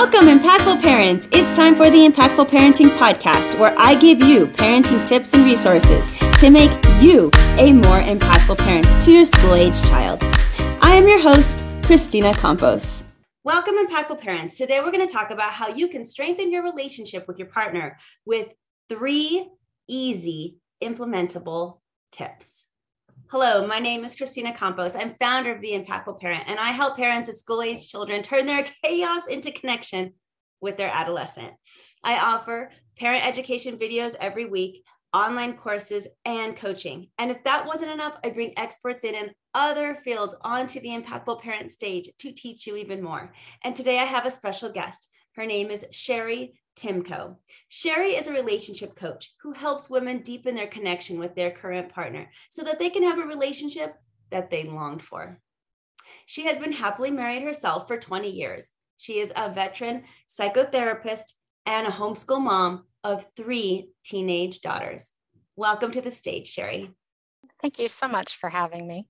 Welcome, impactful parents. It's time for the Impactful Parenting Podcast, where I give you parenting tips and resources to make you a more impactful parent to your school age child. I am your host, Christina Campos. Welcome, impactful parents. Today, we're going to talk about how you can strengthen your relationship with your partner with three easy, implementable tips. Hello, my name is Christina Campos. I'm founder of The Impactful Parent, and I help parents of school age children turn their chaos into connection with their adolescent. I offer parent education videos every week, online courses, and coaching. And if that wasn't enough, I bring experts in in other fields onto the Impactful Parent stage to teach you even more. And today I have a special guest. Her name is Sherry Timko. Sherry is a relationship coach who helps women deepen their connection with their current partner so that they can have a relationship that they longed for. She has been happily married herself for 20 years. She is a veteran psychotherapist and a homeschool mom of three teenage daughters. Welcome to the stage, Sherry. Thank you so much for having me.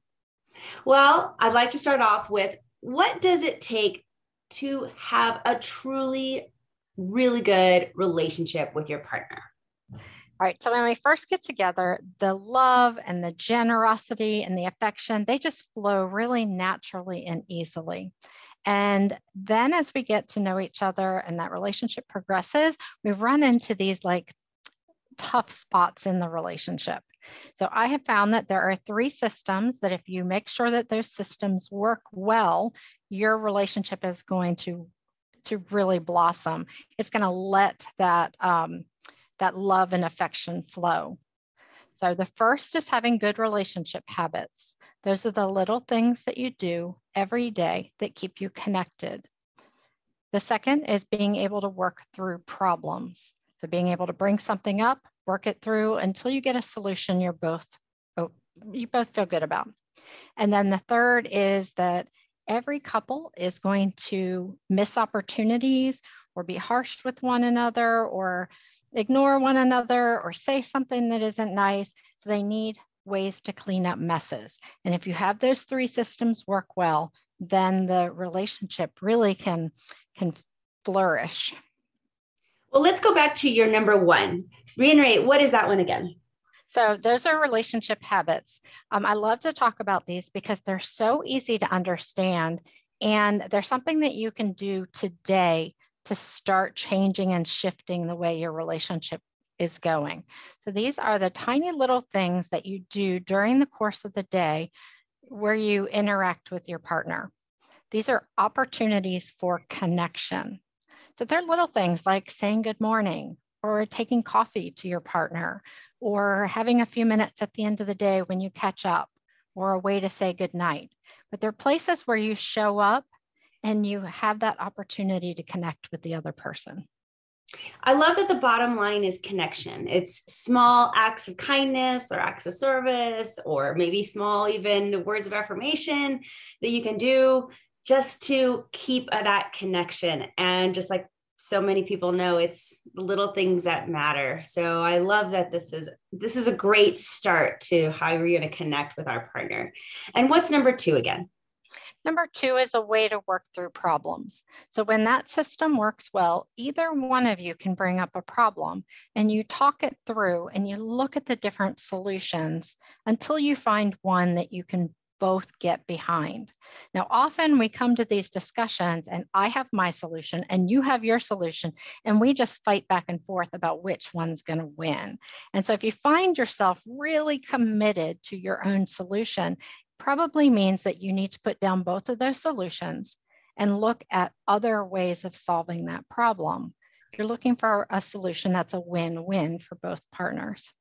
Well, I'd like to start off with what does it take to have a truly really good relationship with your partner? All right. So when we first get together, the love and the generosity and the affection, they just flow really naturally and easily. And then as we get to know each other and that relationship progresses, we run into these like tough spots in the relationship. So I have found that there are three systems that if you make sure that those systems work well, your relationship is going to to really blossom. It's going to let that um, that love and affection flow. So the first is having good relationship habits. Those are the little things that you do every day that keep you connected. The second is being able to work through problems. So being able to bring something up, work it through until you get a solution you're both oh, you both feel good about. And then the third is that every couple is going to miss opportunities or be harsh with one another or ignore one another or say something that isn't nice. So they need ways to clean up messes. And if you have those three systems work well, then the relationship really can can flourish. Well, let's go back to your number one. Reiterate, what is that one again? So, those are relationship habits. Um, I love to talk about these because they're so easy to understand. And there's something that you can do today to start changing and shifting the way your relationship is going. So, these are the tiny little things that you do during the course of the day where you interact with your partner. These are opportunities for connection. So, they're little things like saying good morning or taking coffee to your partner or having a few minutes at the end of the day when you catch up or a way to say goodnight. But there are places where you show up and you have that opportunity to connect with the other person. I love that the bottom line is connection. It's small acts of kindness or acts of service, or maybe small, even words of affirmation that you can do just to keep that connection. And just like so many people know it's little things that matter. So i love that this is this is a great start to how we're going to connect with our partner. And what's number two again? Number two is a way to work through problems. So, when that system works well, either one of you can bring up a problem and you talk it through and you look at the different solutions until you find one that you can both get behind. Now, often we come to these discussions and I have my solution and you have your solution, and we just fight back and forth about which one's going to win. And so, if you find yourself really committed to your own solution, probably means that you need to put down both of those solutions and look at other ways of solving that problem. You're looking for a solution that's a win win for both partners.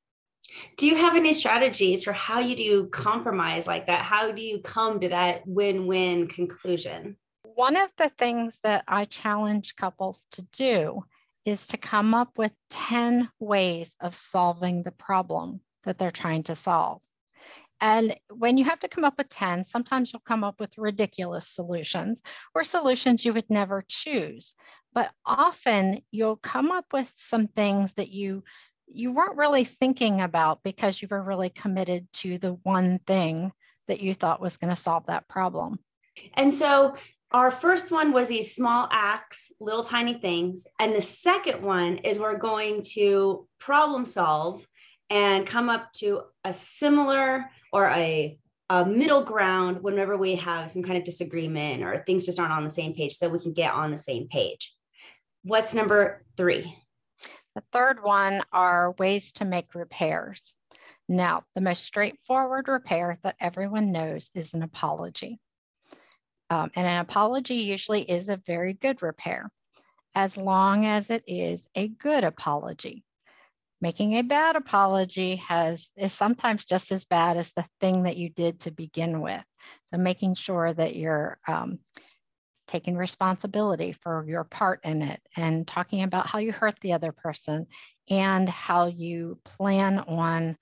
Do you have any strategies for how you do compromise like that? How do you come to that win win conclusion? One of the things that I challenge couples to do is to come up with 10 ways of solving the problem that they're trying to solve. And when you have to come up with 10, sometimes you'll come up with ridiculous solutions or solutions you would never choose. But often you'll come up with some things that you you weren't really thinking about because you were really committed to the one thing that you thought was going to solve that problem. And so our first one was these small acts, little tiny things. And the second one is we're going to problem solve and come up to a similar or a, a middle ground whenever we have some kind of disagreement or things just aren't on the same page so we can get on the same page. What's number three? The third one are ways to make repairs. Now, the most straightforward repair that everyone knows is an apology. Um, and an apology usually is a very good repair, as long as it is a good apology. Making a bad apology has is sometimes just as bad as the thing that you did to begin with. So making sure that you're um, taking responsibility for your part in it and talking about how you hurt the other person and how you plan on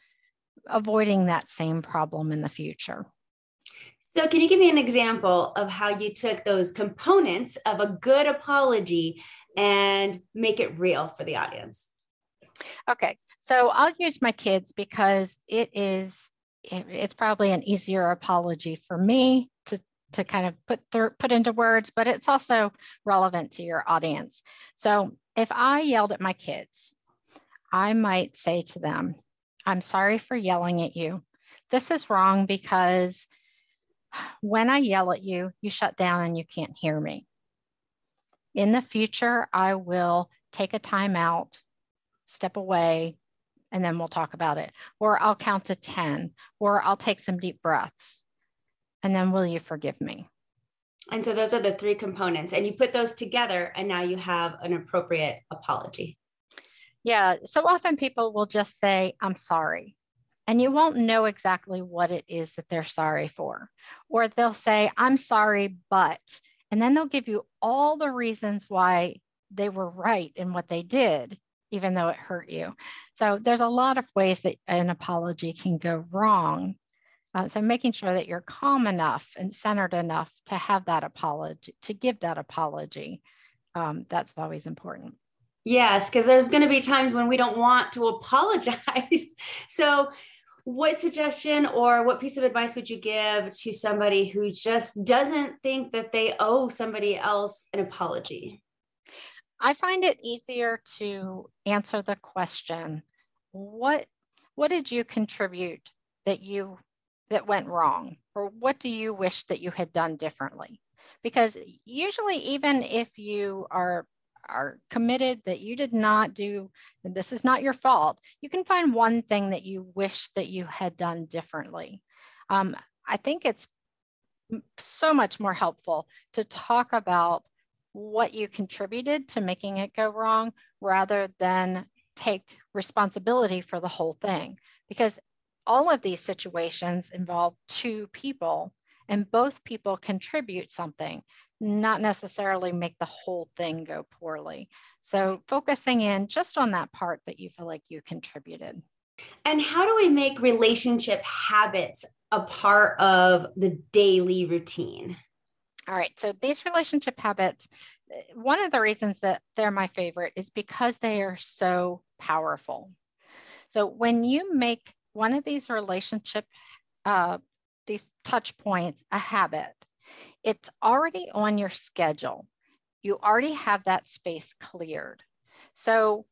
avoiding that same problem in the future. So, can you give me an example of how you took those components of a good apology and make it real for the audience? Okay, so I'll use my kids because it is it's probably an easier apology for me to kind of put through, put into words, but it's also relevant to your audience. So if I yelled at my kids, I might say to them, "I'm sorry for yelling at you. This is wrong because." When I yell at you, you shut down and you can't hear me. In the future, I will take a time out, step away, and then we'll talk about it. Or I'll count to 10, or I'll take some deep breaths. And then will you forgive me? And so those are the three components. And you put those together, and now you have an appropriate apology. Yeah. So often people will just say, I'm sorry and you won't know exactly what it is that they're sorry for. Or they'll say, I'm sorry, but, and then they'll give you all the reasons why they were right in what they did, even though it hurt you. So there's a lot of ways that an apology can go wrong. Uh, so making sure that you're calm enough and centered enough to have that apology, to give that apology, um, that's always important. Yes, because there's going to be times when we don't want to apologize. so what suggestion or what piece of advice would you give to somebody who just doesn't think that they owe somebody else an apology? I find it easier to answer the question, what what did you contribute that you that went wrong or what do you wish that you had done differently? Because usually even if you are are committed that you did not do, this is not your fault, you can find one thing that you wish that you had done differently. Um, I think it's so much more helpful to talk about what you contributed to making it go wrong rather than take responsibility for the whole thing. Because all of these situations involve two people and both people contribute something not necessarily make the whole thing go poorly. So focusing in just on that part that you feel like you contributed. And how do we make relationship habits a part of the daily routine? All right. So these relationship habits, uh, one of the reasons that they're my favorite is because they are so powerful. So when you make one of these relationship, uh, these touch points a habit, it's already on your schedule. You already have that space cleared. So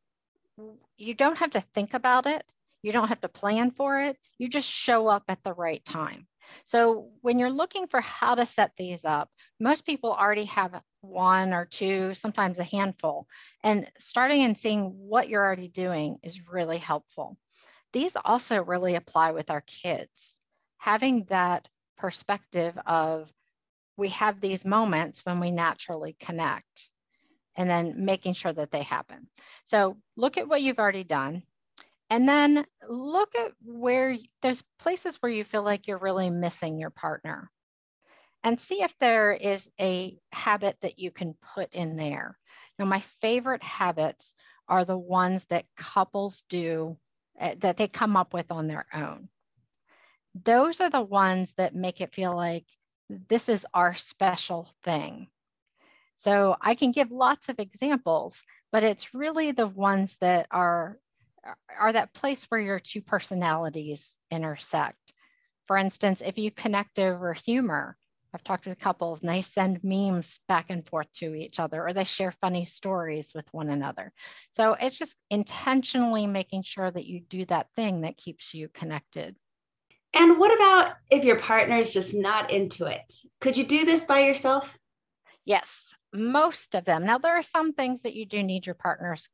you don't have to think about it. You don't have to plan for it. You just show up at the right time. So when you're looking for how to set these up, most people already have one or two, sometimes a handful. And starting and seeing what you're already doing is really helpful. These also really apply with our kids. Having that perspective of we have these moments when we naturally connect and then making sure that they happen. So look at what you've already done and then look at where there's places where you feel like you're really missing your partner and see if there is a habit that you can put in there. Now, my favorite habits are the ones that couples do Eh, that they come up with on their own. Those are the ones that make it feel like this is our special thing. So I can give lots of examples, but it's really the ones that are are that place where your two personalities intersect. For instance, if you connect over humor, I've talked with couples and they send memes back and forth to each other or they share funny stories with one another. So it's just intentionally making sure that you do that thing that keeps you connected. And what about if your partner is just not into it? Could you do this by yourself? Yes, most of them. Now, there are some things that you do need your partner's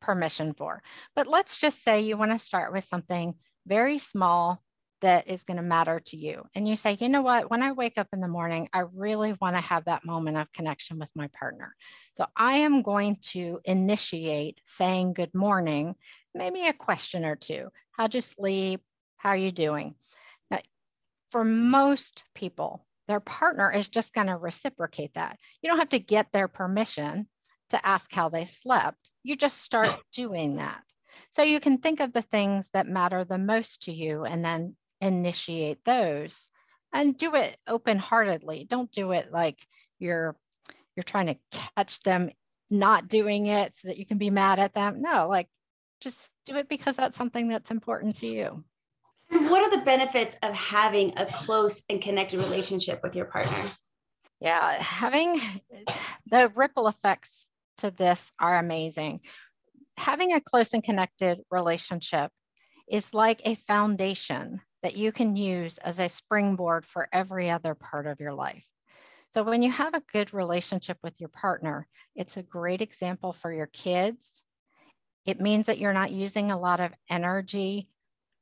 permission for, but let's just say you want to start with something very small that is going to matter to you. And you say, you know what, when I wake up in the morning, I really want to have that moment of connection with my partner. So I am going to initiate saying good morning, maybe a question or two. How'd you sleep? How are you doing? Now, for most people, their partner is just going to reciprocate that. You don't have to get their permission to ask how they slept. You just start doing that. So you can think of the things that matter the most to you and then initiate those and do it open-heartedly. Don't do it like you're you're trying to catch them not doing it so that you can be mad at them. No like just do it because that's something that's important to you. What are the benefits of having a close and connected relationship with your partner? Yeah having the ripple effects to this are amazing. Having a close and connected relationship is like a foundation that you can use as a springboard for every other part of your life. So, when you have a good relationship with your partner, it's a great example for your kids. It means that you're not using a lot of energy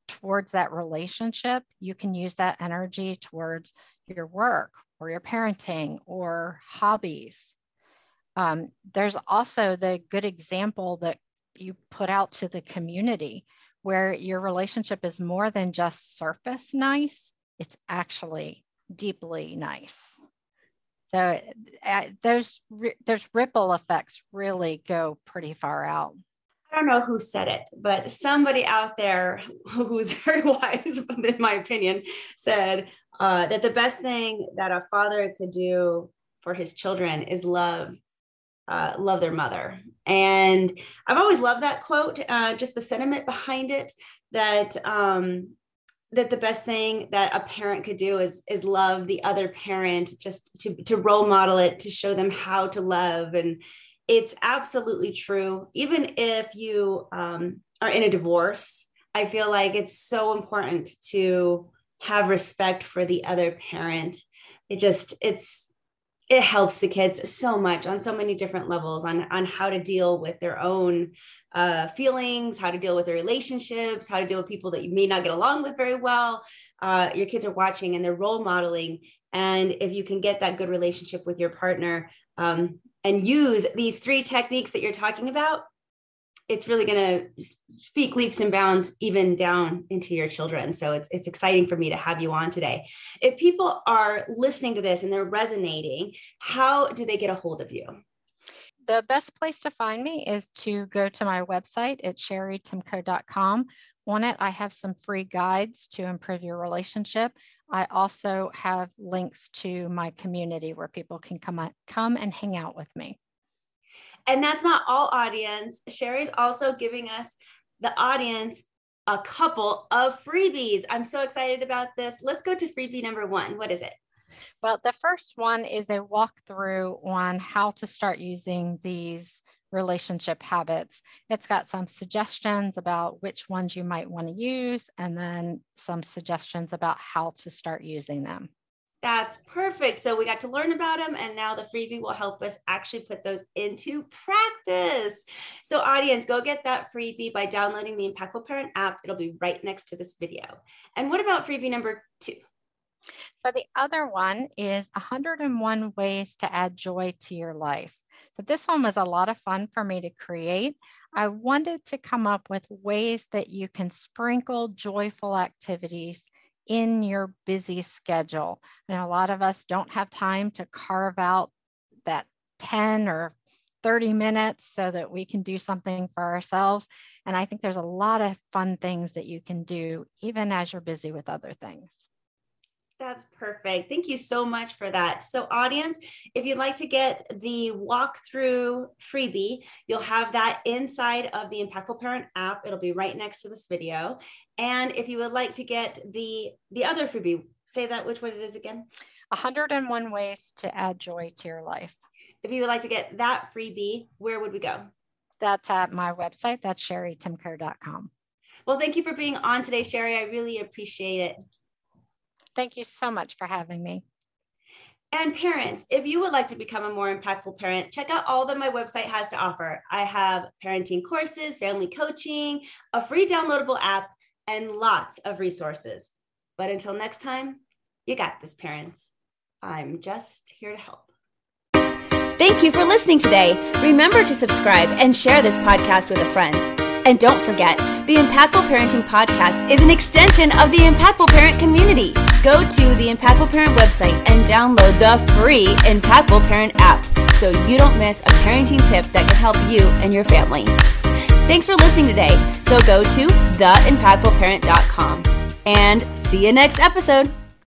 towards that relationship. You can use that energy towards your work or your parenting or hobbies. Um, there's also the good example that you put out to the community where your relationship is more than just surface nice, it's actually deeply nice. So uh, those there's ripple effects really go pretty far out. I don't know who said it, but somebody out there who's very wise, in my opinion, said uh, that the best thing that a father could do for his children is love uh, love their mother. And I've always loved that quote, uh, just the sentiment behind it that um, that the best thing that a parent could do is is love the other parent, just to to role model it, to show them how to love. And it's absolutely true. Even if you um, are in a divorce, I feel like it's so important to have respect for the other parent. It just it's it helps the kids so much on so many different levels on on how to deal with their own uh, feelings, how to deal with their relationships, how to deal with people that you may not get along with very well. Uh, your kids are watching and they're role modeling, and if you can get that good relationship with your partner um, and use these three techniques that you're talking about, it's really going to speak leaps and bounds even down into your children. So it's it's exciting for me to have you on today. If people are listening to this and they're resonating, how do they get a hold of you? The best place to find me is to go to my website at sherrytimko.com. On it, I have some free guides to improve your relationship. I also have links to my community where people can come, come and hang out with me. And that's not all audience. Sherry's also giving us the audience a couple of freebies. I'm so excited about this. Let's go to freebie number one. What is it? Well, the first one is a walkthrough on how to start using these relationship habits. It's got some suggestions about which ones you might want to use, and then some suggestions about how to start using them. That's perfect. So we got to learn about them, and now the freebie will help us actually put those into practice. So, audience, go get that freebie by downloading the Impactful Parent app. It'll be right next to this video. And what about freebie number two? So, the other one is 101 ways to add joy to your life. So, this one was a lot of fun for me to create. I wanted to come up with ways that you can sprinkle joyful activities in your busy schedule. And a lot of us don't have time to carve out that 10 or 30 minutes so that we can do something for ourselves. And I think there's a lot of fun things that you can do even as you're busy with other things. That's perfect. Thank you so much for that. So, audience, if you'd like to get the walkthrough freebie, you'll have that inside of the Impactful Parent app. It'll be right next to this video. And if you would like to get the the other freebie, say that which one it is again. 101 ways to add joy to your life. If you would like to get that freebie, where would we go? That's at my website. That's sherrytimko.com. Well, thank you for being on today, Sherry. I really appreciate it. Thank you so much for having me. And parents, if you would like to become a more impactful parent, check out all that my website has to offer. I have parenting courses, family coaching, a free downloadable app, and lots of resources. But until next time, you got this, parents. I'm just here to help. Thank you for listening today. Remember to subscribe and share this podcast with a friend. And don't forget, the Impactful Parenting Podcast is an extension of the Impactful Parent community. Go to the Impactful Parent website and download the free Impactful Parent app so you don't miss a parenting tip that can help you and your family. Thanks for listening today. So go to theimpactfulparent.com and see you next episode.